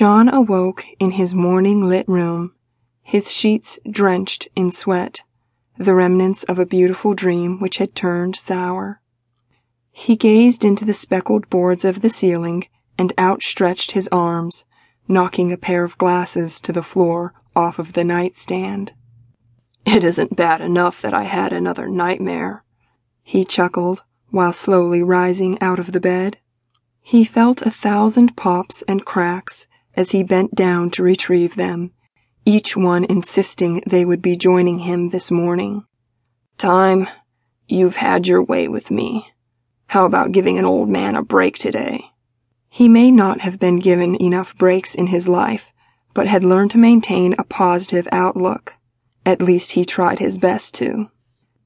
John awoke in his morning lit room, his sheets drenched in sweat, the remnants of a beautiful dream which had turned sour. He gazed into the speckled boards of the ceiling and outstretched his arms, knocking a pair of glasses to the floor off of the nightstand. It isn't bad enough that I had another nightmare, he chuckled while slowly rising out of the bed. He felt a thousand pops and cracks as he bent down to retrieve them, each one insisting they would be joining him this morning. Time, you've had your way with me. How about giving an old man a break today? He may not have been given enough breaks in his life, but had learned to maintain a positive outlook. At least he tried his best to.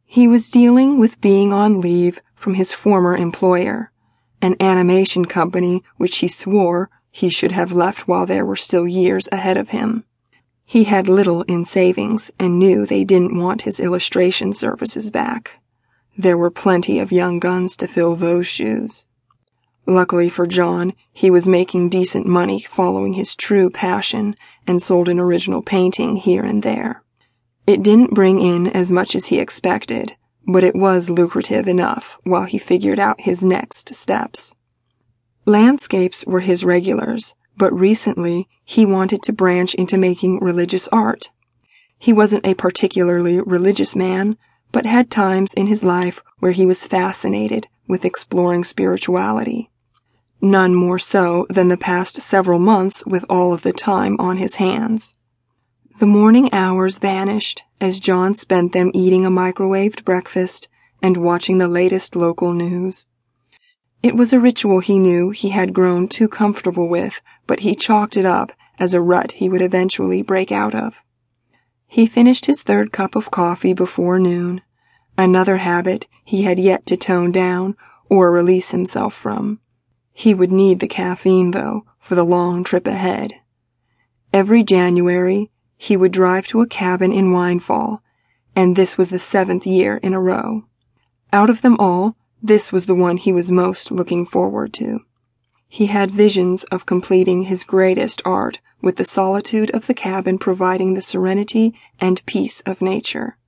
He was dealing with being on leave from his former employer, an animation company which he swore he should have left while there were still years ahead of him. He had little in savings and knew they didn't want his illustration services back. There were plenty of young guns to fill those shoes. Luckily for John, he was making decent money following his true passion and sold an original painting here and there. It didn't bring in as much as he expected, but it was lucrative enough while he figured out his next steps. Landscapes were his regulars, but recently he wanted to branch into making religious art. He wasn't a particularly religious man, but had times in his life where he was fascinated with exploring spirituality. None more so than the past several months with all of the time on his hands. The morning hours vanished as John spent them eating a microwaved breakfast and watching the latest local news. It was a ritual he knew he had grown too comfortable with, but he chalked it up as a rut he would eventually break out of. He finished his third cup of coffee before noon, another habit he had yet to tone down or release himself from. He would need the caffeine, though, for the long trip ahead. Every January, he would drive to a cabin in Winefall, and this was the seventh year in a row. Out of them all, this was the one he was most looking forward to. He had visions of completing his greatest art with the solitude of the cabin providing the serenity and peace of nature.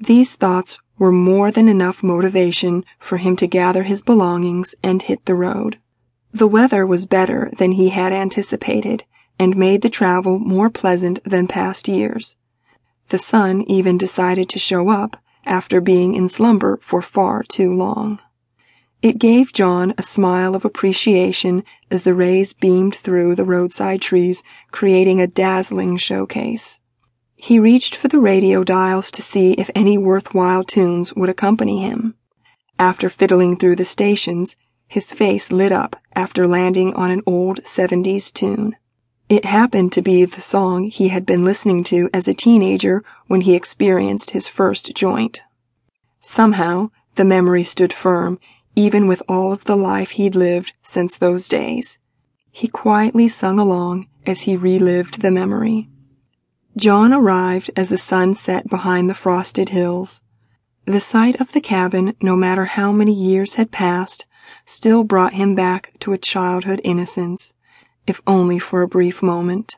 These thoughts were more than enough motivation for him to gather his belongings and hit the road. The weather was better than he had anticipated and made the travel more pleasant than past years. The sun even decided to show up after being in slumber for far too long. It gave John a smile of appreciation as the rays beamed through the roadside trees, creating a dazzling showcase. He reached for the radio dials to see if any worthwhile tunes would accompany him. After fiddling through the stations, his face lit up after landing on an old 70s tune. It happened to be the song he had been listening to as a teenager when he experienced his first joint. Somehow, the memory stood firm even with all of the life he'd lived since those days. He quietly sung along as he relived the memory. John arrived as the sun set behind the frosted hills. The sight of the cabin, no matter how many years had passed, still brought him back to a childhood innocence, if only for a brief moment.